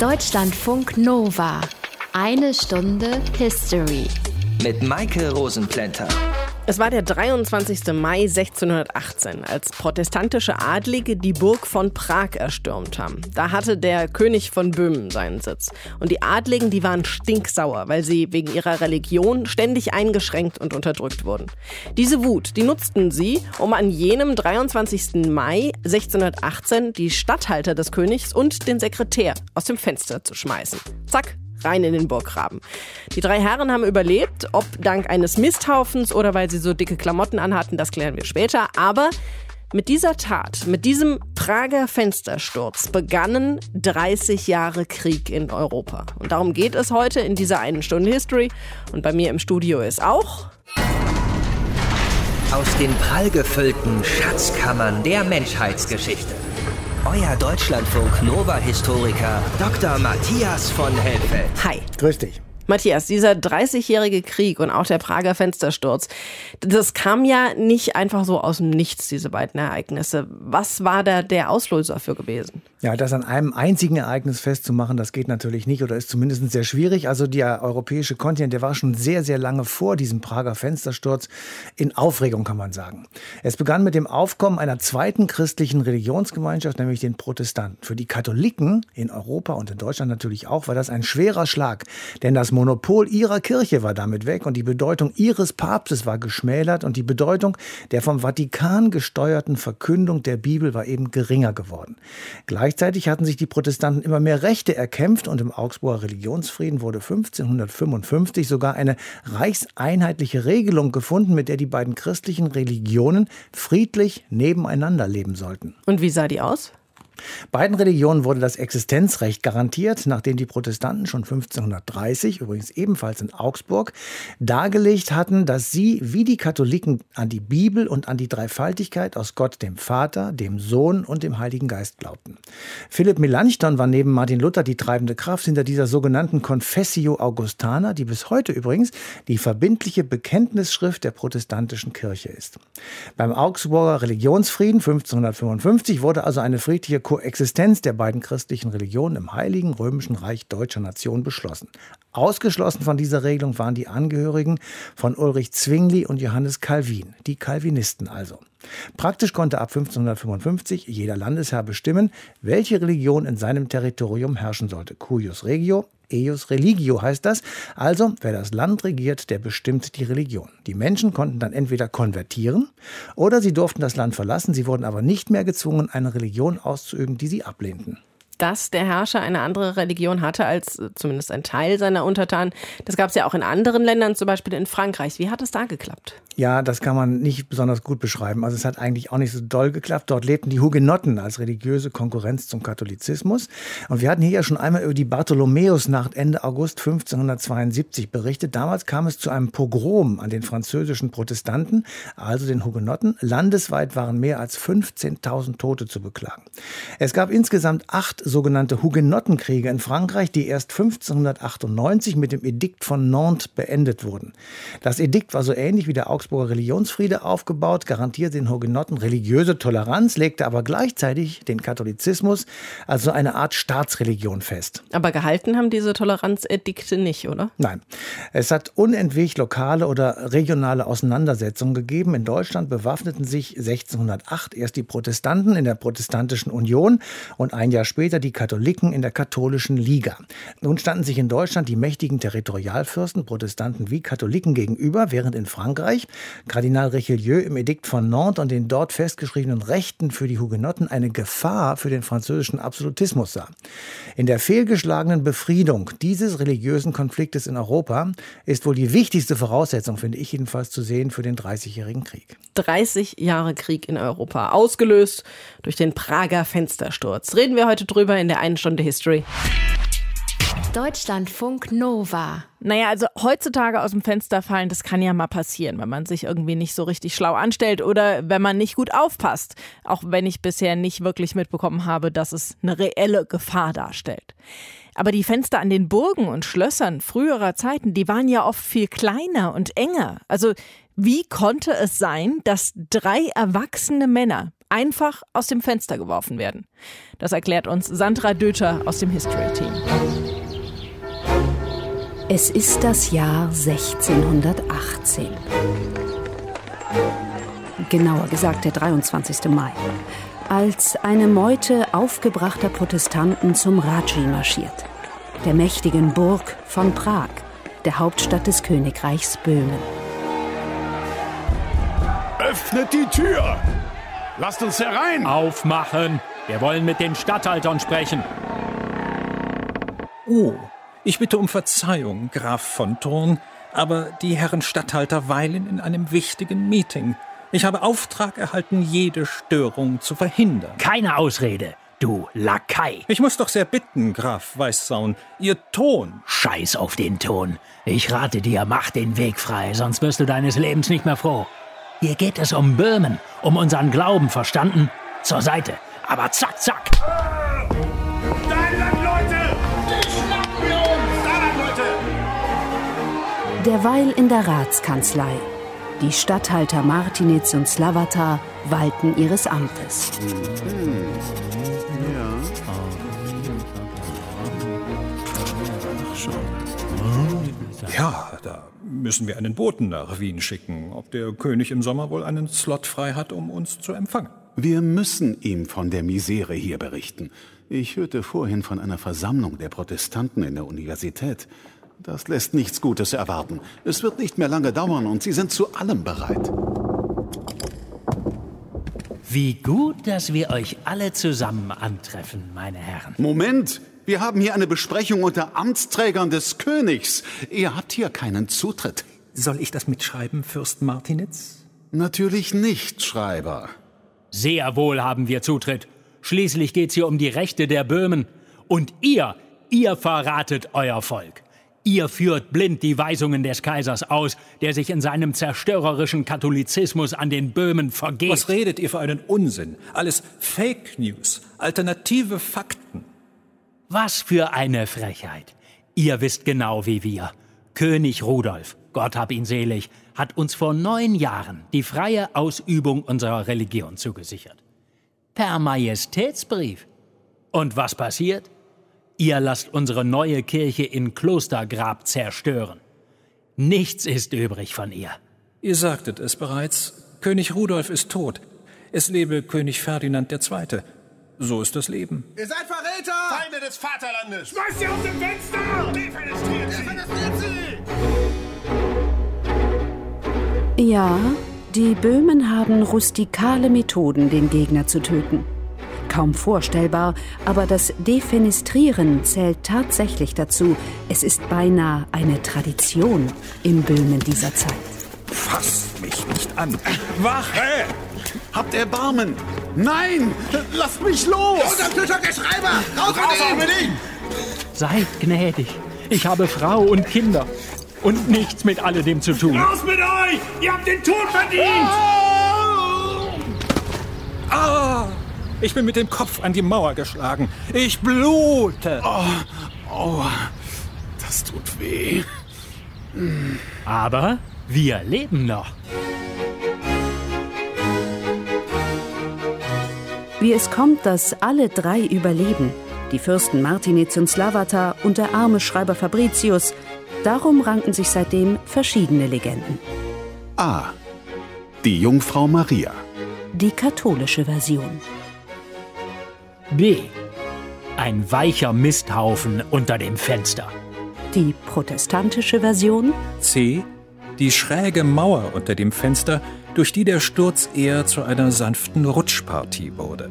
Deutschlandfunk Nova. Eine Stunde History. Mit Maike Rosenplanter. Es war der 23. Mai 1618, als protestantische Adlige die Burg von Prag erstürmt haben. Da hatte der König von Böhmen seinen Sitz. Und die Adligen, die waren stinksauer, weil sie wegen ihrer Religion ständig eingeschränkt und unterdrückt wurden. Diese Wut, die nutzten sie, um an jenem 23. Mai 1618 die Statthalter des Königs und den Sekretär aus dem Fenster zu schmeißen. Zack, rein in den Burggraben. Die drei Herren haben überlebt, ob dank eines Misthaufens oder weil sie so dicke Klamotten anhatten, das klären wir später. Aber mit dieser Tat, mit diesem Prager Fenstersturz begannen 30 Jahre Krieg in Europa. Und darum geht es heute in dieser einen Stunde History. Und bei mir im Studio ist auch aus den prallgefüllten Schatzkammern der Menschheitsgeschichte euer Deutschlandfunk Nova-Historiker Dr. Matthias von Helfeld. Hi. Grüß dich. Matthias, dieser 30-jährige Krieg und auch der Prager Fenstersturz, das kam ja nicht einfach so aus dem Nichts, diese beiden Ereignisse. Was war da der Auslöser für gewesen? Ja, das an einem einzigen Ereignis festzumachen, das geht natürlich nicht oder ist zumindest sehr schwierig. Also der europäische Kontinent, der war schon sehr, sehr lange vor diesem Prager Fenstersturz in Aufregung, kann man sagen. Es begann mit dem Aufkommen einer zweiten christlichen Religionsgemeinschaft, nämlich den Protestanten. Für die Katholiken in Europa und in Deutschland natürlich auch, war das ein schwerer Schlag, denn das Monopol ihrer Kirche war damit weg und die Bedeutung ihres Papstes war geschmälert und die Bedeutung der vom Vatikan gesteuerten Verkündung der Bibel war eben geringer geworden. Gleichzeitig hatten sich die Protestanten immer mehr Rechte erkämpft und im Augsburger Religionsfrieden wurde 1555 sogar eine reichseinheitliche Regelung gefunden, mit der die beiden christlichen Religionen friedlich nebeneinander leben sollten. Und wie sah die aus? Beiden Religionen wurde das Existenzrecht garantiert, nachdem die Protestanten schon 1530, übrigens ebenfalls in Augsburg, dargelegt hatten, dass sie wie die Katholiken an die Bibel und an die Dreifaltigkeit aus Gott, dem Vater, dem Sohn und dem Heiligen Geist glaubten. Philipp Melanchthon war neben Martin Luther die treibende Kraft hinter dieser sogenannten Confessio Augustana, die bis heute übrigens die verbindliche Bekenntnisschrift der protestantischen Kirche ist. Beim Augsburger Religionsfrieden 1555 wurde also eine friedliche Koexistenz der beiden christlichen Religionen im Heiligen Römischen Reich deutscher Nation beschlossen. Ausgeschlossen von dieser Regelung waren die Angehörigen von Ulrich Zwingli und Johannes Calvin, die Calvinisten also. Praktisch konnte ab 1555 jeder Landesherr bestimmen, welche Religion in seinem Territorium herrschen sollte. Cuius regio, eius religio heißt das. Also, wer das Land regiert, der bestimmt die Religion. Die Menschen konnten dann entweder konvertieren oder sie durften das Land verlassen. Sie wurden aber nicht mehr gezwungen, eine Religion auszuüben, die sie ablehnten dass der Herrscher eine andere Religion hatte als äh, zumindest ein Teil seiner Untertanen. Das gab es ja auch in anderen Ländern, zum Beispiel in Frankreich. Wie hat es da geklappt? Ja, das kann man nicht besonders gut beschreiben. Also es hat eigentlich auch nicht so doll geklappt. Dort lebten die Hugenotten als religiöse Konkurrenz zum Katholizismus. Und wir hatten hier ja schon einmal über die Bartholomäusnacht Ende August 1572 berichtet. Damals kam es zu einem Pogrom an den französischen Protestanten, also den Hugenotten. Landesweit waren mehr als 15.000 Tote zu beklagen. Es gab insgesamt acht sogenannte Hugenottenkriege in Frankreich, die erst 1598 mit dem Edikt von Nantes beendet wurden. Das Edikt war so ähnlich wie der Augsburger Religionsfriede aufgebaut, garantierte den Hugenotten religiöse Toleranz, legte aber gleichzeitig den Katholizismus, also eine Art Staatsreligion fest. Aber gehalten haben diese Toleranzedikte nicht, oder? Nein. Es hat unentwegt lokale oder regionale Auseinandersetzungen gegeben. In Deutschland bewaffneten sich 1608 erst die Protestanten in der Protestantischen Union und ein Jahr später später die Katholiken in der katholischen Liga. Nun standen sich in Deutschland die mächtigen Territorialfürsten, Protestanten wie Katholiken gegenüber, während in Frankreich Kardinal Richelieu im Edikt von Nantes und den dort festgeschriebenen Rechten für die Hugenotten eine Gefahr für den französischen Absolutismus sah. In der fehlgeschlagenen Befriedung dieses religiösen Konfliktes in Europa ist wohl die wichtigste Voraussetzung, finde ich jedenfalls, zu sehen für den Dreißigjährigen Krieg. 30 Jahre Krieg in Europa, ausgelöst durch den Prager Fenstersturz. Reden wir heute drüber in der einen Stunde History. Deutschlandfunk Nova. Naja, also heutzutage aus dem Fenster fallen, das kann ja mal passieren, wenn man sich irgendwie nicht so richtig schlau anstellt oder wenn man nicht gut aufpasst. Auch wenn ich bisher nicht wirklich mitbekommen habe, dass es eine reelle Gefahr darstellt. Aber die Fenster an den Burgen und Schlössern früherer Zeiten, die waren ja oft viel kleiner und enger. Also Wie konnte es sein, dass drei erwachsene Männer einfach aus dem Fenster geworfen werden? Das erklärt uns Sandra Döter aus dem History Team. Es ist das Jahr 1618. Genauer gesagt der 23. Mai. Als eine Meute aufgebrachter Protestanten zum Raji marschiert, der mächtigen Burg von Prag, der Hauptstadt des Königreichs Böhmen. Öffnet die Tür! Lasst uns herein! Aufmachen! Wir wollen mit den Statthaltern sprechen. Oh, ich bitte um Verzeihung, Graf von Thurn, aber die Herren Statthalter weilen in einem wichtigen Meeting. Ich habe Auftrag erhalten, jede Störung zu verhindern. Keine Ausrede, du Lakai. Ich muss doch sehr bitten, Graf Weißsaun. Ihr Ton. Scheiß auf den Ton. Ich rate dir, mach den Weg frei, sonst wirst du deines Lebens nicht mehr froh. Hier geht es um Böhmen, um unseren Glauben, verstanden? Zur Seite. Aber zack, zack. Derweil in der Ratskanzlei. Die Statthalter Martinitz und Slavata walten ihres Amtes. Ja, da müssen wir einen Boten nach Wien schicken, ob der König im Sommer wohl einen Slot frei hat, um uns zu empfangen. Wir müssen ihm von der Misere hier berichten. Ich hörte vorhin von einer Versammlung der Protestanten in der Universität. Das lässt nichts Gutes erwarten. Es wird nicht mehr lange dauern und sie sind zu allem bereit. Wie gut, dass wir euch alle zusammen antreffen, meine Herren. Moment! Wir haben hier eine Besprechung unter Amtsträgern des Königs. Ihr habt hier keinen Zutritt. Soll ich das mitschreiben, Fürst Martinitz? Natürlich nicht, Schreiber. Sehr wohl haben wir Zutritt. Schließlich geht's hier um die Rechte der Böhmen. Und ihr, ihr verratet euer Volk. Ihr führt blind die Weisungen des Kaisers aus, der sich in seinem zerstörerischen Katholizismus an den Böhmen vergeht. Was redet ihr für einen Unsinn? Alles Fake News, alternative Fakten. Was für eine Frechheit. Ihr wisst genau wie wir. König Rudolf, Gott hab ihn selig, hat uns vor neun Jahren die freie Ausübung unserer Religion zugesichert. Per Majestätsbrief. Und was passiert? Ihr lasst unsere neue Kirche in Klostergrab zerstören. Nichts ist übrig von ihr. Ihr sagtet es bereits, König Rudolf ist tot. Es lebe König Ferdinand II. So ist das Leben. Ihr seid Verräter! Feinde des Vaterlandes! Schmeißt sie aus dem Fenster! Defenestriert sie! Defenestriert sie! Ja, die Böhmen haben rustikale Methoden, den Gegner zu töten. Kaum vorstellbar, aber das Defenestrieren zählt tatsächlich dazu. Es ist beinahe eine Tradition im Böhmen dieser Zeit. Fasst mich nicht an! Wache! Habt Erbarmen! Nein! Lasst mich los! Unser Töter der Schreiber! Raus mit ihm! Seid gnädig. Ich habe Frau und Kinder. Und nichts mit alledem zu tun. Raus mit euch! Ihr habt den Tod verdient! Ah! ah! Ich bin mit dem Kopf an die Mauer geschlagen. Ich blute. Oh, oh das tut weh. Aber wir leben noch. Wie es kommt, dass alle drei überleben, die Fürsten Martinitz und Slavata und der arme Schreiber Fabricius, darum ranken sich seitdem verschiedene Legenden. A. Die Jungfrau Maria. Die katholische Version. B. Ein weicher Misthaufen unter dem Fenster. Die protestantische Version. C. Die schräge Mauer unter dem Fenster, durch die der Sturz eher zu einer sanften Rutschpartie wurde.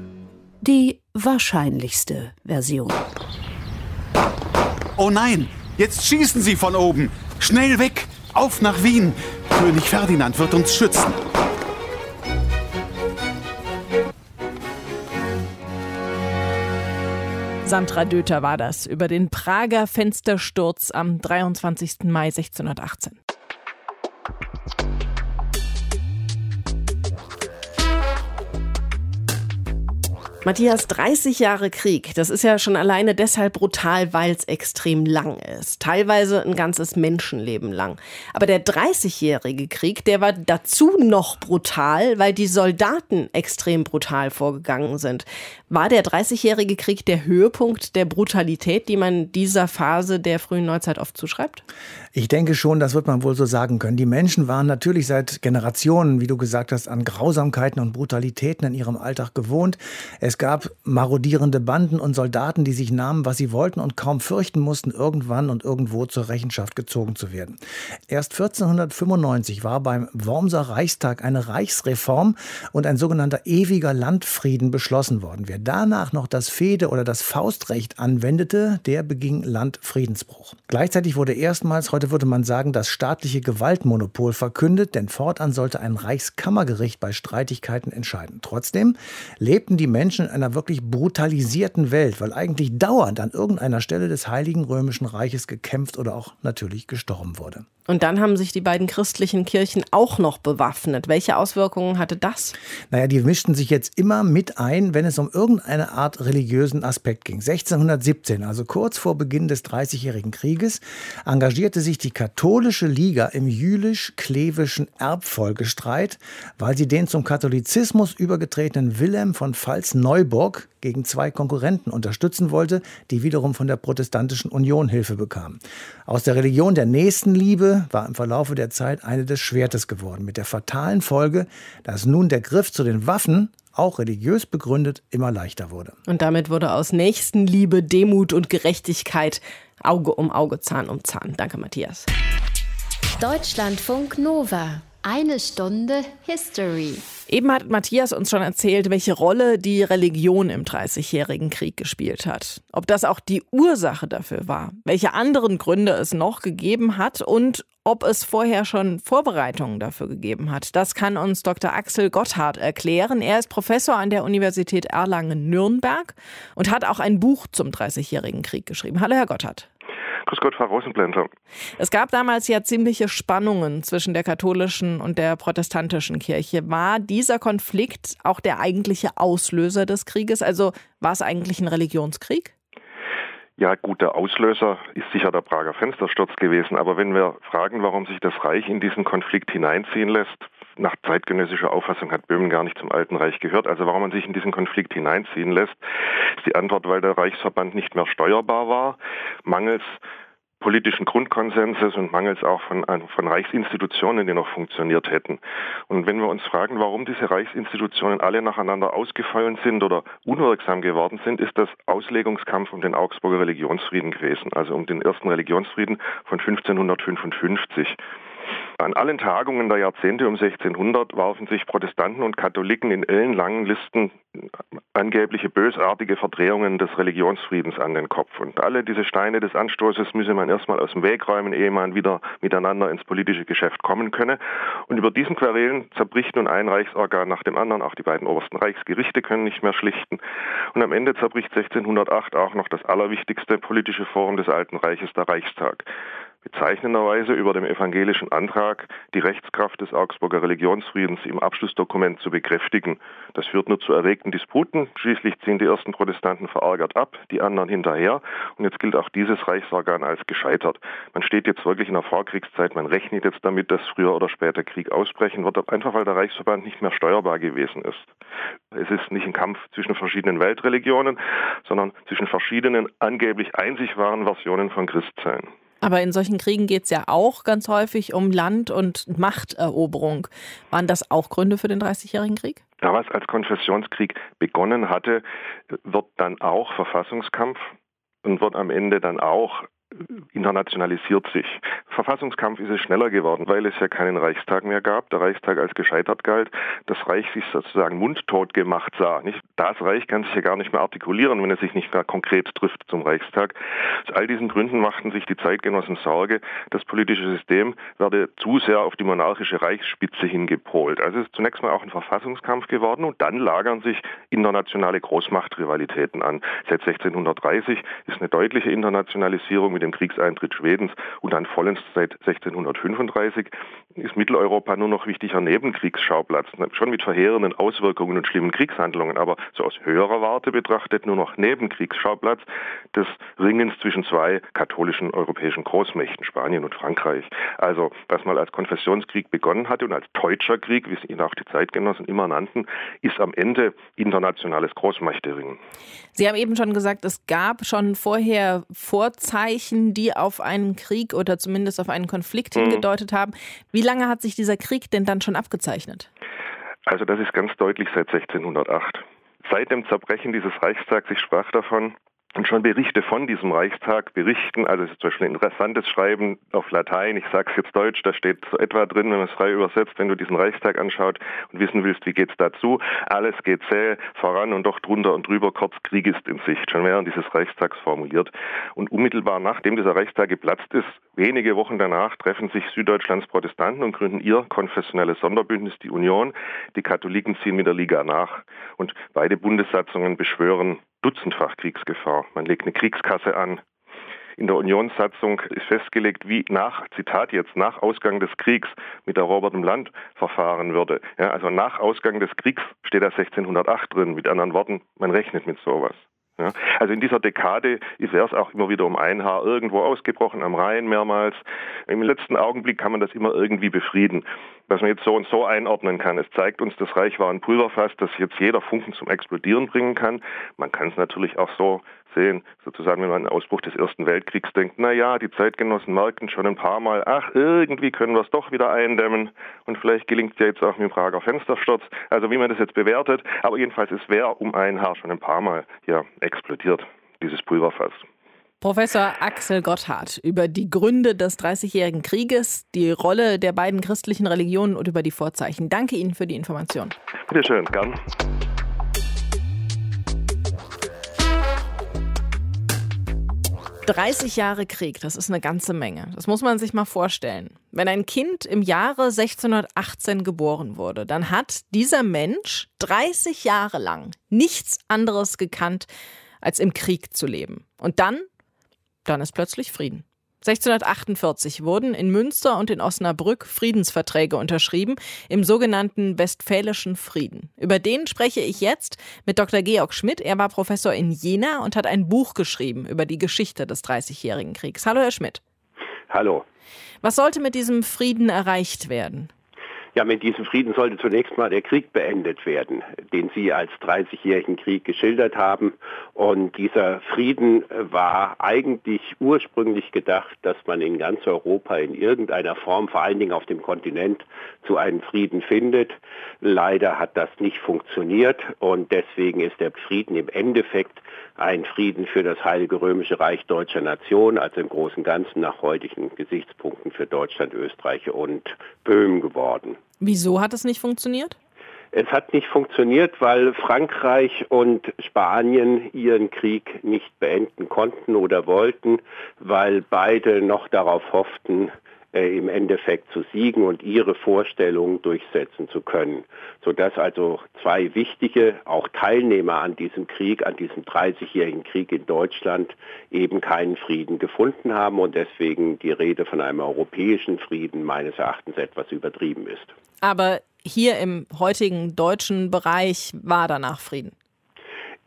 Die wahrscheinlichste Version. Oh nein, jetzt schießen sie von oben. Schnell weg, auf nach Wien. König Ferdinand wird uns schützen. Sandra Döter war das über den Prager Fenstersturz am 23. Mai 1618. Matthias, 30 Jahre Krieg, das ist ja schon alleine deshalb brutal, weil es extrem lang ist. Teilweise ein ganzes Menschenleben lang. Aber der 30-jährige Krieg, der war dazu noch brutal, weil die Soldaten extrem brutal vorgegangen sind. War der 30-jährige Krieg der Höhepunkt der Brutalität, die man dieser Phase der frühen Neuzeit oft zuschreibt? Ich denke schon, das wird man wohl so sagen können. Die Menschen waren natürlich seit Generationen, wie du gesagt hast, an Grausamkeiten und Brutalitäten in ihrem Alltag gewohnt. Gab marodierende Banden und Soldaten, die sich nahmen, was sie wollten und kaum fürchten mussten, irgendwann und irgendwo zur Rechenschaft gezogen zu werden. Erst 1495 war beim Wormser Reichstag eine Reichsreform und ein sogenannter ewiger Landfrieden beschlossen worden. Wer danach noch das Fehde- oder das Faustrecht anwendete, der beging Landfriedensbruch. Gleichzeitig wurde erstmals, heute würde man sagen, das staatliche Gewaltmonopol verkündet, denn fortan sollte ein Reichskammergericht bei Streitigkeiten entscheiden. Trotzdem lebten die Menschen in einer wirklich brutalisierten Welt, weil eigentlich dauernd an irgendeiner Stelle des Heiligen Römischen Reiches gekämpft oder auch natürlich gestorben wurde. Und dann haben sich die beiden christlichen Kirchen auch noch bewaffnet. Welche Auswirkungen hatte das? Naja, die mischten sich jetzt immer mit ein, wenn es um irgendeine Art religiösen Aspekt ging. 1617, also kurz vor Beginn des Dreißigjährigen Krieges, engagierte sich die Katholische Liga im jülisch-klevischen Erbfolgestreit, weil sie den zum Katholizismus übergetretenen Wilhelm von Pfalz-Neuburg gegen zwei Konkurrenten unterstützen wollte, die wiederum von der protestantischen Union Hilfe bekamen. Aus der Religion der Nächstenliebe war im Verlaufe der Zeit eine des Schwertes geworden, mit der fatalen Folge, dass nun der Griff zu den Waffen auch religiös begründet, immer leichter wurde. Und damit wurde aus Nächstenliebe, Demut und Gerechtigkeit Auge um Auge, Zahn um Zahn. Danke, Matthias. Deutschlandfunk Nova. Eine Stunde History. Eben hat Matthias uns schon erzählt, welche Rolle die Religion im Dreißigjährigen Krieg gespielt hat. Ob das auch die Ursache dafür war, welche anderen Gründe es noch gegeben hat und ob es vorher schon Vorbereitungen dafür gegeben hat. Das kann uns Dr. Axel Gotthard erklären. Er ist Professor an der Universität Erlangen-Nürnberg und hat auch ein Buch zum Dreißigjährigen Krieg geschrieben. Hallo, Herr Gotthard. Grüß Gott, Frau Rosenblender. Es gab damals ja ziemliche Spannungen zwischen der katholischen und der protestantischen Kirche. War dieser Konflikt auch der eigentliche Auslöser des Krieges? Also war es eigentlich ein Religionskrieg? Ja, gut, der Auslöser ist sicher der Prager Fenstersturz gewesen. Aber wenn wir fragen, warum sich das Reich in diesen Konflikt hineinziehen lässt, nach zeitgenössischer Auffassung hat Böhmen gar nicht zum Alten Reich gehört. Also warum man sich in diesen Konflikt hineinziehen lässt, ist die Antwort, weil der Reichsverband nicht mehr steuerbar war, mangels politischen Grundkonsenses und mangels auch von, von Reichsinstitutionen, die noch funktioniert hätten. Und wenn wir uns fragen, warum diese Reichsinstitutionen alle nacheinander ausgefallen sind oder unwirksam geworden sind, ist das Auslegungskampf um den Augsburger Religionsfrieden gewesen, also um den ersten Religionsfrieden von 1555. An allen Tagungen der Jahrzehnte um 1600 warfen sich Protestanten und Katholiken in ellenlangen Listen angebliche bösartige Verdrehungen des Religionsfriedens an den Kopf. Und alle diese Steine des Anstoßes müsse man erstmal aus dem Weg räumen, ehe man wieder miteinander ins politische Geschäft kommen könne. Und über diesen Querelen zerbricht nun ein Reichsorgan nach dem anderen. Auch die beiden obersten Reichsgerichte können nicht mehr schlichten. Und am Ende zerbricht 1608 auch noch das allerwichtigste politische Forum des Alten Reiches, der Reichstag bezeichnenderweise über dem evangelischen Antrag, die Rechtskraft des Augsburger Religionsfriedens im Abschlussdokument zu bekräftigen. Das führt nur zu erregten Disputen. Schließlich ziehen die ersten Protestanten verärgert ab, die anderen hinterher. Und jetzt gilt auch dieses Reichsorgan als gescheitert. Man steht jetzt wirklich in der Vorkriegszeit. Man rechnet jetzt damit, dass früher oder später Krieg ausbrechen wird, einfach weil der Reichsverband nicht mehr steuerbar gewesen ist. Es ist nicht ein Kampf zwischen verschiedenen Weltreligionen, sondern zwischen verschiedenen angeblich einzig wahren Versionen von Christsein. Aber in solchen Kriegen geht es ja auch ganz häufig um Land- und Machteroberung. Waren das auch Gründe für den Dreißigjährigen Krieg? Da was als Konfessionskrieg begonnen hatte, wird dann auch Verfassungskampf und wird am Ende dann auch internationalisiert sich. Verfassungskampf ist es schneller geworden, weil es ja keinen Reichstag mehr gab, der Reichstag als gescheitert galt, das Reich sich sozusagen mundtot gemacht sah. Nicht? Das Reich kann sich ja gar nicht mehr artikulieren, wenn es sich nicht mehr konkret trifft zum Reichstag. Aus all diesen Gründen machten sich die Zeitgenossen Sorge, das politische System werde zu sehr auf die monarchische Reichsspitze hingepolt. Also es ist zunächst mal auch ein Verfassungskampf geworden und dann lagern sich internationale Großmachtrivalitäten an. Seit 1630 ist eine deutliche Internationalisierung mit dem Kriegseintritt Schwedens und dann vollends seit 1635 ist Mitteleuropa nur noch wichtiger Nebenkriegsschauplatz, schon mit verheerenden Auswirkungen und schlimmen Kriegshandlungen, aber so aus höherer Warte betrachtet nur noch Nebenkriegsschauplatz des Ringens zwischen zwei katholischen europäischen Großmächten, Spanien und Frankreich. Also was mal als Konfessionskrieg begonnen hatte und als Deutscher Krieg, wie es ihn auch die Zeitgenossen immer nannten, ist am Ende internationales Großmächteringen. Sie haben eben schon gesagt, es gab schon vorher Vorzeichen, die auf einen Krieg oder zumindest auf einen Konflikt mhm. hingedeutet haben. Wie lange hat sich dieser Krieg denn dann schon abgezeichnet? Also das ist ganz deutlich seit 1608. Seit dem Zerbrechen dieses Reichstags, ich sprach davon, und schon Berichte von diesem Reichstag berichten, also es ist zum Beispiel ein interessantes Schreiben auf Latein, ich sage es jetzt Deutsch, da steht so etwa drin, wenn man es frei übersetzt, wenn du diesen Reichstag anschaut und wissen willst, wie geht's dazu, alles geht zäh voran und doch drunter und drüber, kurz Krieg ist in Sicht, schon während dieses Reichstags formuliert. Und unmittelbar nachdem dieser Reichstag geplatzt ist, wenige Wochen danach treffen sich Süddeutschlands Protestanten und gründen ihr konfessionelles Sonderbündnis, die Union. Die Katholiken ziehen mit der Liga nach und beide Bundessatzungen beschwören dutzendfach Kriegsgefahr. Man legt eine Kriegskasse an. In der Unionssatzung ist festgelegt, wie nach, Zitat jetzt, nach Ausgang des Kriegs mit der Robert im Land verfahren würde. Ja, also nach Ausgang des Kriegs steht da 1608 drin. Mit anderen Worten, man rechnet mit sowas. Ja, also in dieser Dekade ist erst auch immer wieder um ein Haar irgendwo ausgebrochen, am Rhein mehrmals. Im letzten Augenblick kann man das immer irgendwie befrieden. Was man jetzt so und so einordnen kann. Es zeigt uns, das Reich war ein Pulverfass, das jetzt jeder Funken zum Explodieren bringen kann. Man kann es natürlich auch so sehen, sozusagen, wenn man an den Ausbruch des Ersten Weltkriegs denkt, na ja, die Zeitgenossen merkten schon ein paar Mal, ach, irgendwie können wir es doch wieder eindämmen und vielleicht gelingt es ja jetzt auch mit dem Prager Fenstersturz. Also wie man das jetzt bewertet, aber jedenfalls, es wäre um ein Haar schon ein paar Mal hier explodiert, dieses Pulverfass. Professor Axel Gotthard über die Gründe des Dreißigjährigen Krieges, die Rolle der beiden christlichen Religionen und über die Vorzeichen. Danke Ihnen für die Information. Bitte schön, gern. 30 Jahre Krieg, das ist eine ganze Menge. Das muss man sich mal vorstellen. Wenn ein Kind im Jahre 1618 geboren wurde, dann hat dieser Mensch 30 Jahre lang nichts anderes gekannt, als im Krieg zu leben. Und dann, dann ist plötzlich Frieden. 1648 wurden in Münster und in Osnabrück Friedensverträge unterschrieben im sogenannten Westfälischen Frieden. Über den spreche ich jetzt mit Dr. Georg Schmidt. Er war Professor in Jena und hat ein Buch geschrieben über die Geschichte des Dreißigjährigen Kriegs. Hallo, Herr Schmidt. Hallo. Was sollte mit diesem Frieden erreicht werden? Ja, mit diesem Frieden sollte zunächst mal der Krieg beendet werden, den Sie als 30-jährigen Krieg geschildert haben. Und dieser Frieden war eigentlich ursprünglich gedacht, dass man in ganz Europa in irgendeiner Form, vor allen Dingen auf dem Kontinent, zu einem Frieden findet. Leider hat das nicht funktioniert und deswegen ist der Frieden im Endeffekt ein Frieden für das Heilige Römische Reich deutscher Nation, also im Großen und Ganzen nach heutigen Gesichtspunkten für Deutschland, Österreich und Böhmen geworden. Wieso hat es nicht funktioniert? Es hat nicht funktioniert, weil Frankreich und Spanien ihren Krieg nicht beenden konnten oder wollten, weil beide noch darauf hofften, äh, im Endeffekt zu siegen und ihre Vorstellungen durchsetzen zu können. Sodass also zwei wichtige, auch Teilnehmer an diesem Krieg, an diesem 30-jährigen Krieg in Deutschland eben keinen Frieden gefunden haben und deswegen die Rede von einem europäischen Frieden meines Erachtens etwas übertrieben ist. Aber hier im heutigen deutschen Bereich war danach Frieden.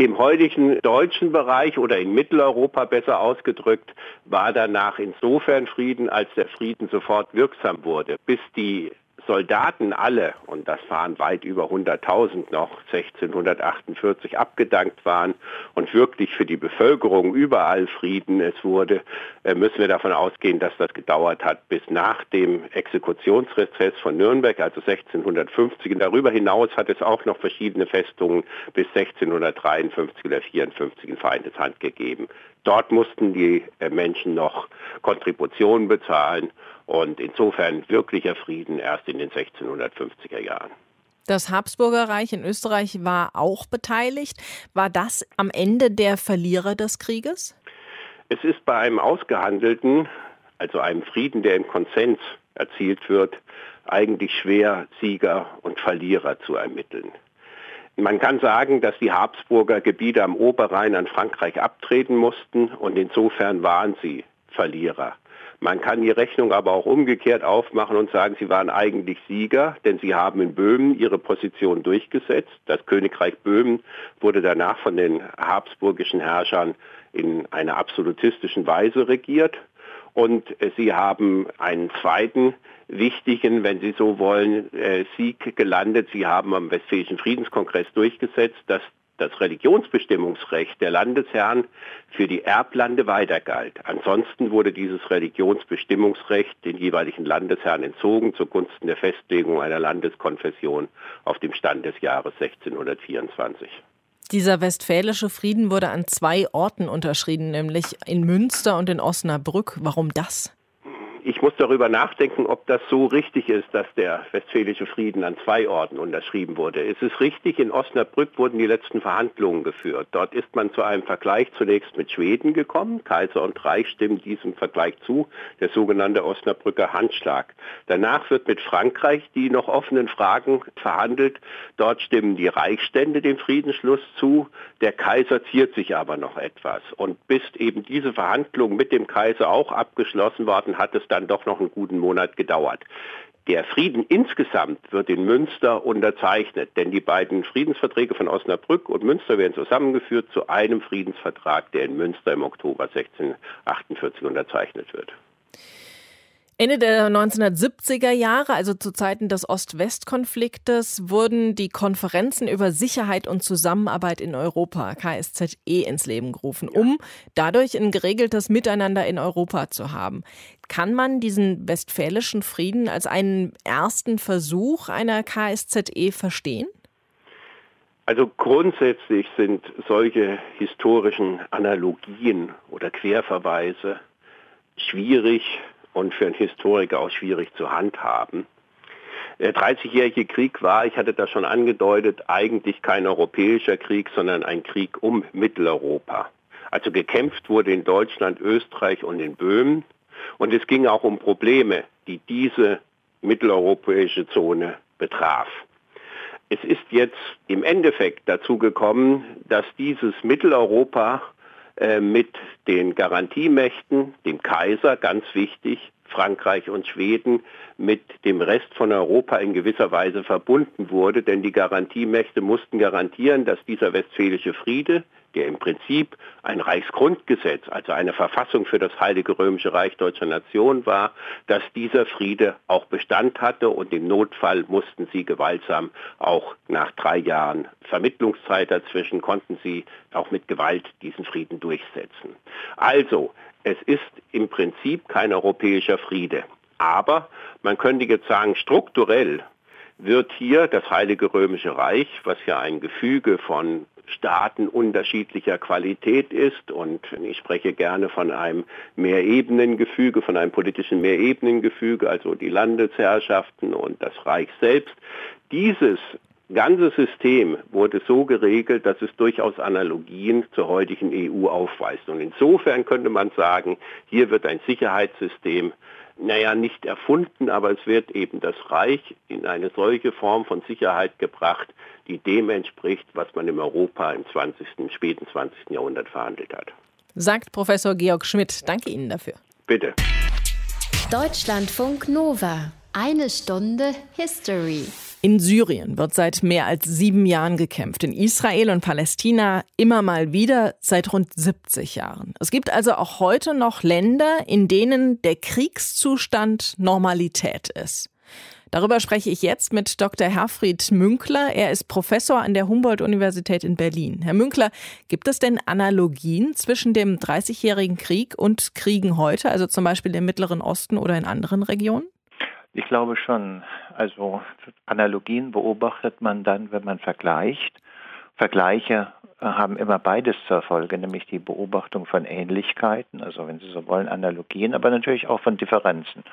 Im heutigen deutschen Bereich oder in Mitteleuropa besser ausgedrückt war danach insofern Frieden, als der Frieden sofort wirksam wurde. Bis die Soldaten alle, und das waren weit über 100.000 noch 1648 abgedankt waren und wirklich für die Bevölkerung überall Frieden es wurde, äh, müssen wir davon ausgehen, dass das gedauert hat bis nach dem Exekutionsrezeß von Nürnberg, also 1650. Und darüber hinaus hat es auch noch verschiedene Festungen bis 1653 oder 54 in Feindeshand gegeben. Dort mussten die äh, Menschen noch Kontributionen bezahlen und insofern wirklicher Frieden erst in den 1650er Jahren. Das Habsburger Reich in Österreich war auch beteiligt. War das am Ende der Verlierer des Krieges? Es ist bei einem ausgehandelten, also einem Frieden, der im Konsens erzielt wird, eigentlich schwer, Sieger und Verlierer zu ermitteln. Man kann sagen, dass die Habsburger Gebiete am Oberrhein an Frankreich abtreten mussten und insofern waren sie Verlierer. Man kann die Rechnung aber auch umgekehrt aufmachen und sagen, sie waren eigentlich Sieger, denn sie haben in Böhmen ihre Position durchgesetzt. Das Königreich Böhmen wurde danach von den habsburgischen Herrschern in einer absolutistischen Weise regiert. Und sie haben einen zweiten wichtigen, wenn Sie so wollen, äh, Sieg gelandet. Sie haben am Westfälischen Friedenskongress durchgesetzt, dass das Religionsbestimmungsrecht der Landesherren für die Erblande weitergalt. Ansonsten wurde dieses Religionsbestimmungsrecht den jeweiligen Landesherren entzogen zugunsten der Festlegung einer Landeskonfession auf dem Stand des Jahres 1624. Dieser westfälische Frieden wurde an zwei Orten unterschrieben, nämlich in Münster und in Osnabrück. Warum das? Ich muss darüber nachdenken, ob das so richtig ist, dass der Westfälische Frieden an zwei Orten unterschrieben wurde. Es ist richtig, in Osnabrück wurden die letzten Verhandlungen geführt. Dort ist man zu einem Vergleich zunächst mit Schweden gekommen. Kaiser und Reich stimmen diesem Vergleich zu, der sogenannte Osnabrücker Handschlag. Danach wird mit Frankreich die noch offenen Fragen verhandelt. Dort stimmen die Reichsstände dem Friedensschluss zu. Der Kaiser ziert sich aber noch etwas. Und bis eben diese Verhandlungen mit dem Kaiser auch abgeschlossen worden, hat es dann doch noch einen guten Monat gedauert. Der Frieden insgesamt wird in Münster unterzeichnet, denn die beiden Friedensverträge von Osnabrück und Münster werden zusammengeführt zu einem Friedensvertrag, der in Münster im Oktober 1648 unterzeichnet wird. Ende der 1970er Jahre, also zu Zeiten des Ost-West-Konfliktes, wurden die Konferenzen über Sicherheit und Zusammenarbeit in Europa, KSZE, ins Leben gerufen, um dadurch ein geregeltes Miteinander in Europa zu haben. Kann man diesen westfälischen Frieden als einen ersten Versuch einer KSZE verstehen? Also grundsätzlich sind solche historischen Analogien oder Querverweise schwierig und für einen Historiker auch schwierig zu handhaben. Der 30-jährige Krieg war, ich hatte das schon angedeutet, eigentlich kein europäischer Krieg, sondern ein Krieg um Mitteleuropa. Also gekämpft wurde in Deutschland, Österreich und in Böhmen. Und es ging auch um Probleme, die diese mitteleuropäische Zone betraf. Es ist jetzt im Endeffekt dazu gekommen, dass dieses Mitteleuropa mit den Garantiemächten, dem Kaiser, ganz wichtig, Frankreich und Schweden, mit dem Rest von Europa in gewisser Weise verbunden wurde, denn die Garantiemächte mussten garantieren, dass dieser westfälische Friede, der im Prinzip ein Reichsgrundgesetz, also eine Verfassung für das Heilige Römische Reich deutscher Nation war, dass dieser Friede auch Bestand hatte und im Notfall mussten sie gewaltsam auch nach drei Jahren Vermittlungszeit dazwischen, konnten sie auch mit Gewalt diesen Frieden durchsetzen. Also, es ist im Prinzip kein europäischer Friede. Aber man könnte jetzt sagen, strukturell wird hier das Heilige Römische Reich, was ja ein Gefüge von Staaten unterschiedlicher Qualität ist und ich spreche gerne von einem Mehrebenengefüge, von einem politischen Mehrebenengefüge, also die Landesherrschaften und das Reich selbst. Dieses ganze System wurde so geregelt, dass es durchaus Analogien zur heutigen EU aufweist. Und insofern könnte man sagen, hier wird ein Sicherheitssystem naja, nicht erfunden, aber es wird eben das Reich in eine solche Form von Sicherheit gebracht, die dem entspricht, was man im Europa im 20., späten 20. Jahrhundert verhandelt hat. Sagt Professor Georg Schmidt. Danke Ihnen dafür. Bitte. Deutschlandfunk Nova. Eine Stunde History. In Syrien wird seit mehr als sieben Jahren gekämpft. In Israel und Palästina immer mal wieder seit rund 70 Jahren. Es gibt also auch heute noch Länder, in denen der Kriegszustand Normalität ist. Darüber spreche ich jetzt mit Dr. Herfried Münkler. Er ist Professor an der Humboldt-Universität in Berlin. Herr Münkler, gibt es denn Analogien zwischen dem 30-jährigen Krieg und Kriegen heute, also zum Beispiel im Mittleren Osten oder in anderen Regionen? Ich glaube schon. Also Analogien beobachtet man dann, wenn man vergleicht. Vergleiche äh, haben immer beides zur Folge, nämlich die Beobachtung von Ähnlichkeiten, also wenn Sie so wollen, Analogien, aber natürlich auch von Differenzen.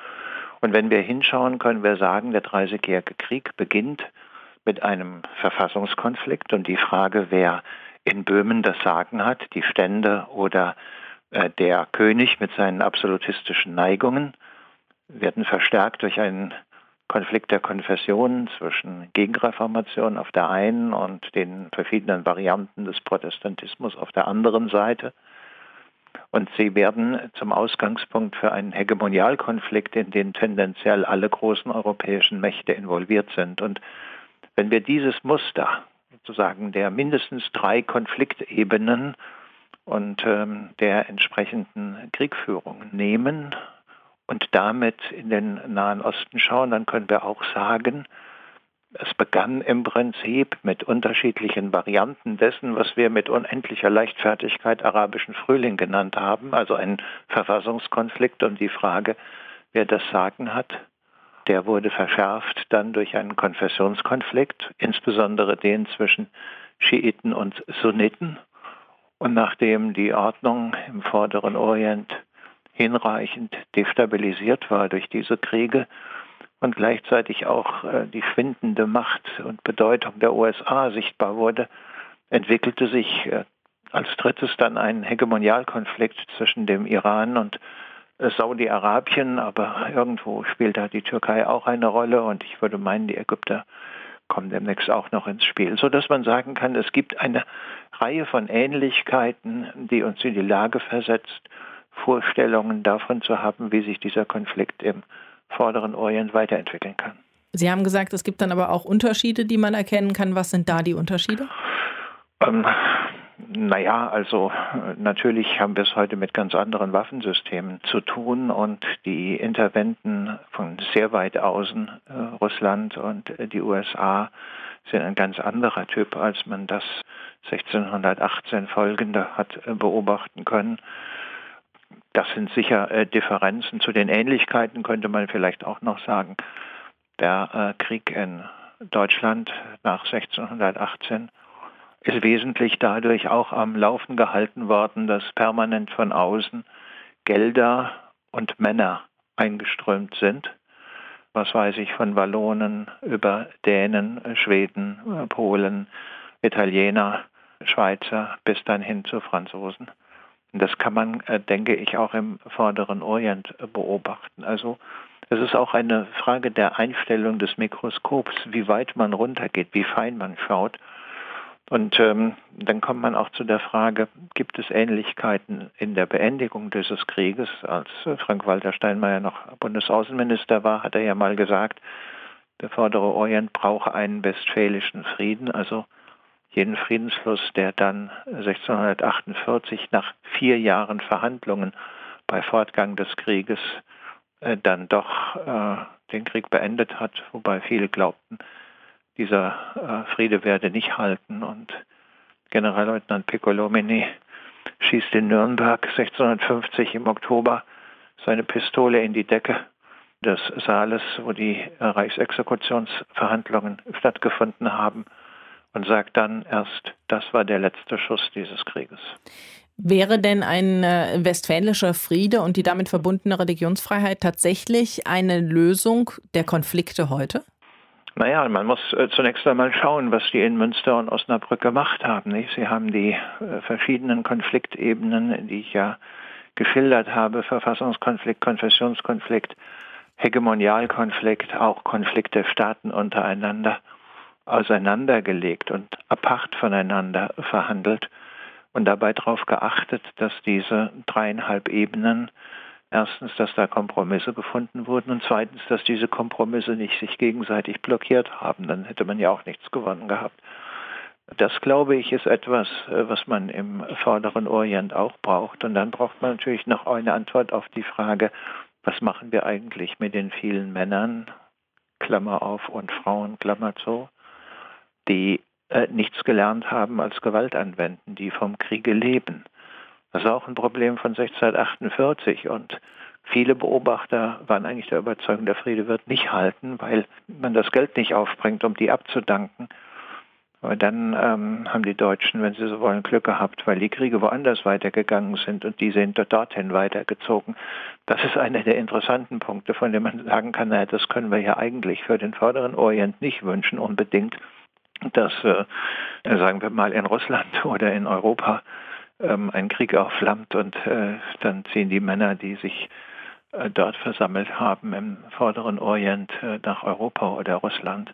Und wenn wir hinschauen, können wir sagen, der Dreißigjährige Krieg beginnt mit einem Verfassungskonflikt und die Frage, wer in Böhmen das Sagen hat, die Stände oder äh, der König mit seinen absolutistischen Neigungen werden verstärkt durch einen Konflikt der Konfessionen zwischen Gegenreformation auf der einen und den verschiedenen Varianten des Protestantismus auf der anderen Seite. Und sie werden zum Ausgangspunkt für einen Hegemonialkonflikt, in den tendenziell alle großen europäischen Mächte involviert sind. Und wenn wir dieses Muster sozusagen der mindestens drei Konfliktebenen und ähm, der entsprechenden Kriegführung nehmen und damit in den Nahen Osten schauen, dann können wir auch sagen, es begann im Prinzip mit unterschiedlichen Varianten dessen, was wir mit unendlicher Leichtfertigkeit arabischen Frühling genannt haben, also ein Verfassungskonflikt um die Frage, wer das Sagen hat. Der wurde verschärft dann durch einen Konfessionskonflikt, insbesondere den zwischen Schiiten und Sunniten. Und nachdem die Ordnung im vorderen Orient hinreichend destabilisiert war durch diese Kriege und gleichzeitig auch äh, die schwindende Macht und Bedeutung der USA sichtbar wurde, entwickelte sich äh, als drittes dann ein Hegemonialkonflikt zwischen dem Iran und äh, Saudi-Arabien, aber irgendwo spielt da die Türkei auch eine Rolle und ich würde meinen, die Ägypter kommen demnächst auch noch ins Spiel, so dass man sagen kann, es gibt eine Reihe von Ähnlichkeiten, die uns in die Lage versetzt, Vorstellungen davon zu haben, wie sich dieser Konflikt im vorderen Orient weiterentwickeln kann. Sie haben gesagt, es gibt dann aber auch Unterschiede, die man erkennen kann. Was sind da die Unterschiede? Ähm, naja, also natürlich haben wir es heute mit ganz anderen Waffensystemen zu tun und die Interventen von sehr weit außen, äh, Russland und äh, die USA, sind ein ganz anderer Typ, als man das 1618 folgende hat äh, beobachten können. Das sind sicher äh, Differenzen. Zu den Ähnlichkeiten könnte man vielleicht auch noch sagen, der äh, Krieg in Deutschland nach 1618 ist wesentlich dadurch auch am Laufen gehalten worden, dass permanent von außen Gelder und Männer eingeströmt sind. Was weiß ich von Wallonen über Dänen, Schweden, Polen, Italiener, Schweizer bis dann hin zu Franzosen. Das kann man, äh, denke ich, auch im vorderen Orient äh, beobachten. Also es ist auch eine Frage der Einstellung des Mikroskops, wie weit man runtergeht, wie fein man schaut. Und ähm, dann kommt man auch zu der Frage, gibt es Ähnlichkeiten in der Beendigung dieses Krieges? Als äh, Frank-Walter Steinmeier noch Bundesaußenminister war, hat er ja mal gesagt, der vordere Orient brauche einen westfälischen Frieden, also jeden Friedensschluss, der dann 1648 nach vier Jahren Verhandlungen bei Fortgang des Krieges äh, dann doch äh, den Krieg beendet hat, wobei viele glaubten, dieser äh, Friede werde nicht halten. Und Generalleutnant Piccolomini schießt in Nürnberg 1650 im Oktober seine Pistole in die Decke des Saales, wo die Reichsexekutionsverhandlungen stattgefunden haben und sagt dann erst, das war der letzte Schuss dieses Krieges. Wäre denn ein äh, westfälischer Friede und die damit verbundene Religionsfreiheit tatsächlich eine Lösung der Konflikte heute? Naja, man muss äh, zunächst einmal schauen, was die in Münster und Osnabrück gemacht haben. Nicht? Sie haben die äh, verschiedenen Konfliktebenen, die ich ja geschildert habe, Verfassungskonflikt, Konfessionskonflikt, Hegemonialkonflikt, auch Konflikt der Staaten untereinander auseinandergelegt und apart voneinander verhandelt und dabei darauf geachtet, dass diese dreieinhalb Ebenen erstens, dass da Kompromisse gefunden wurden und zweitens, dass diese Kompromisse nicht sich gegenseitig blockiert haben. Dann hätte man ja auch nichts gewonnen gehabt. Das, glaube ich, ist etwas, was man im vorderen Orient auch braucht. Und dann braucht man natürlich noch eine Antwort auf die Frage, was machen wir eigentlich mit den vielen Männern, Klammer auf, und Frauen, Klammer zu, die äh, nichts gelernt haben als Gewalt anwenden, die vom Kriege leben. Das ist auch ein Problem von 1648 und viele Beobachter waren eigentlich der Überzeugung, der Friede wird nicht halten, weil man das Geld nicht aufbringt, um die abzudanken. Aber dann ähm, haben die Deutschen, wenn sie so wollen, Glück gehabt, weil die Kriege woanders weitergegangen sind und die sind dorthin weitergezogen. Das ist einer der interessanten Punkte, von dem man sagen kann, naja, das können wir ja eigentlich für den vorderen Orient nicht wünschen unbedingt dass, äh, sagen wir mal, in Russland oder in Europa ähm, ein Krieg aufflammt und äh, dann ziehen die Männer, die sich äh, dort versammelt haben im vorderen Orient äh, nach Europa oder Russland.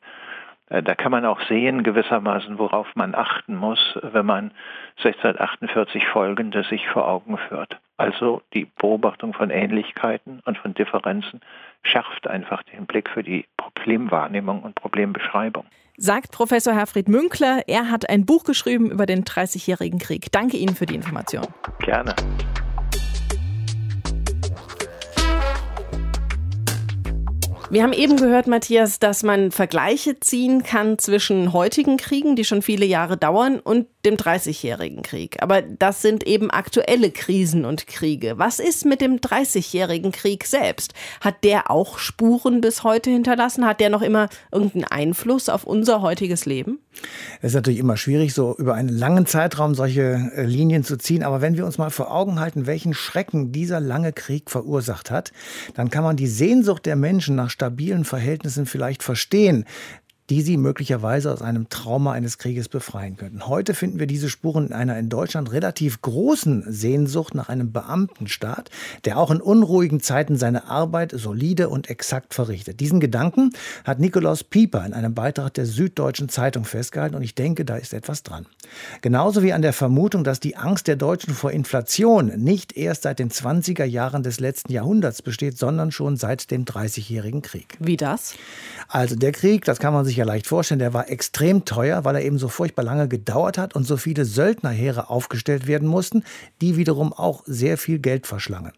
Äh, da kann man auch sehen gewissermaßen, worauf man achten muss, wenn man 1648 folgende sich vor Augen führt. Also die Beobachtung von Ähnlichkeiten und von Differenzen schärft einfach den Blick für die Problemwahrnehmung und Problembeschreibung. Sagt Professor Herfried Münkler. Er hat ein Buch geschrieben über den 30-jährigen Krieg. Danke Ihnen für die Information. Gerne. Wir haben eben gehört, Matthias, dass man Vergleiche ziehen kann zwischen heutigen Kriegen, die schon viele Jahre dauern, und dem Dreißigjährigen Krieg. Aber das sind eben aktuelle Krisen und Kriege. Was ist mit dem Dreißigjährigen Krieg selbst? Hat der auch Spuren bis heute hinterlassen? Hat der noch immer irgendeinen Einfluss auf unser heutiges Leben? Es ist natürlich immer schwierig, so über einen langen Zeitraum solche äh, Linien zu ziehen. Aber wenn wir uns mal vor Augen halten, welchen Schrecken dieser lange Krieg verursacht hat, dann kann man die Sehnsucht der Menschen nach stabilen Verhältnissen vielleicht verstehen die sie möglicherweise aus einem Trauma eines Krieges befreien könnten. Heute finden wir diese Spuren in einer in Deutschland relativ großen Sehnsucht nach einem Beamtenstaat, der auch in unruhigen Zeiten seine Arbeit solide und exakt verrichtet. Diesen Gedanken hat Nikolaus Pieper in einem Beitrag der Süddeutschen Zeitung festgehalten und ich denke, da ist etwas dran. Genauso wie an der Vermutung, dass die Angst der Deutschen vor Inflation nicht erst seit den 20er Jahren des letzten Jahrhunderts besteht, sondern schon seit dem Dreißigjährigen Krieg. Wie das? Also der Krieg, das kann man sich sich ja leicht vorstellen, der war extrem teuer, weil er eben so furchtbar lange gedauert hat und so viele Söldnerheere aufgestellt werden mussten, die wiederum auch sehr viel Geld verschlangen.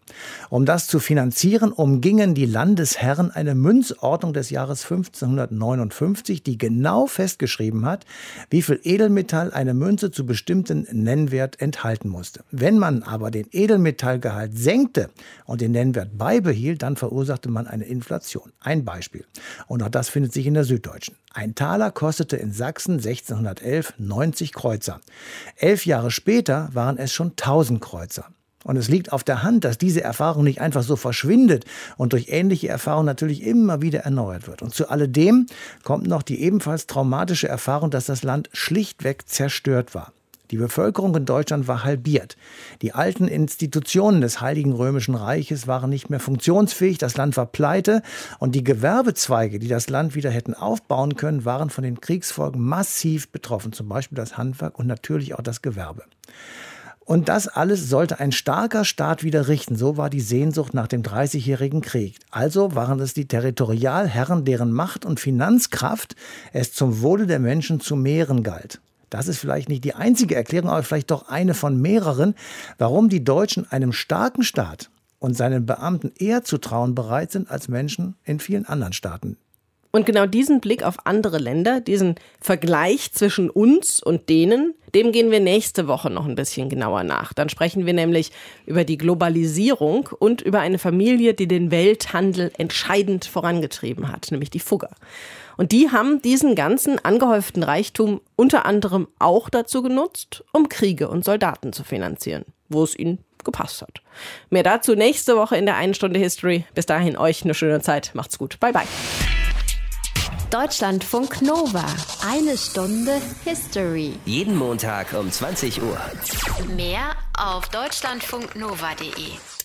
Um das zu finanzieren, umgingen die Landesherren eine Münzordnung des Jahres 1559, die genau festgeschrieben hat, wie viel Edelmetall eine Münze zu bestimmten Nennwert enthalten musste. Wenn man aber den Edelmetallgehalt senkte und den Nennwert beibehielt, dann verursachte man eine Inflation. Ein Beispiel. Und auch das findet sich in der Süddeutschen. Ein Taler kostete in Sachsen 1611 90 Kreuzer. Elf Jahre später waren es schon 1000 Kreuzer. Und es liegt auf der Hand, dass diese Erfahrung nicht einfach so verschwindet und durch ähnliche Erfahrungen natürlich immer wieder erneuert wird. Und zu alledem kommt noch die ebenfalls traumatische Erfahrung, dass das Land schlichtweg zerstört war. Die Bevölkerung in Deutschland war halbiert. Die alten Institutionen des Heiligen Römischen Reiches waren nicht mehr funktionsfähig, das Land war pleite und die Gewerbezweige, die das Land wieder hätten aufbauen können, waren von den Kriegsfolgen massiv betroffen, zum Beispiel das Handwerk und natürlich auch das Gewerbe. Und das alles sollte ein starker Staat wieder richten. So war die Sehnsucht nach dem Dreißigjährigen Krieg. Also waren es die Territorialherren, deren Macht und Finanzkraft es zum Wohle der Menschen zu mehren galt. Das ist vielleicht nicht die einzige Erklärung, aber vielleicht doch eine von mehreren, warum die Deutschen einem starken Staat und seinen Beamten eher zu trauen bereit sind als Menschen in vielen anderen Staaten. Und genau diesen Blick auf andere Länder, diesen Vergleich zwischen uns und denen, dem gehen wir nächste Woche noch ein bisschen genauer nach. Dann sprechen wir nämlich über die Globalisierung und über eine Familie, die den Welthandel entscheidend vorangetrieben hat, nämlich die Fugger. Und die haben diesen ganzen angehäuften Reichtum unter anderem auch dazu genutzt, um Kriege und Soldaten zu finanzieren, wo es ihnen gepasst hat. Mehr dazu nächste Woche in der einen Stunde History. Bis dahin euch eine schöne Zeit. Macht's gut. Bye bye. Deutschlandfunk Nova. Eine Stunde History. Jeden Montag um 20 Uhr. Mehr auf deutschlandfunknova.de.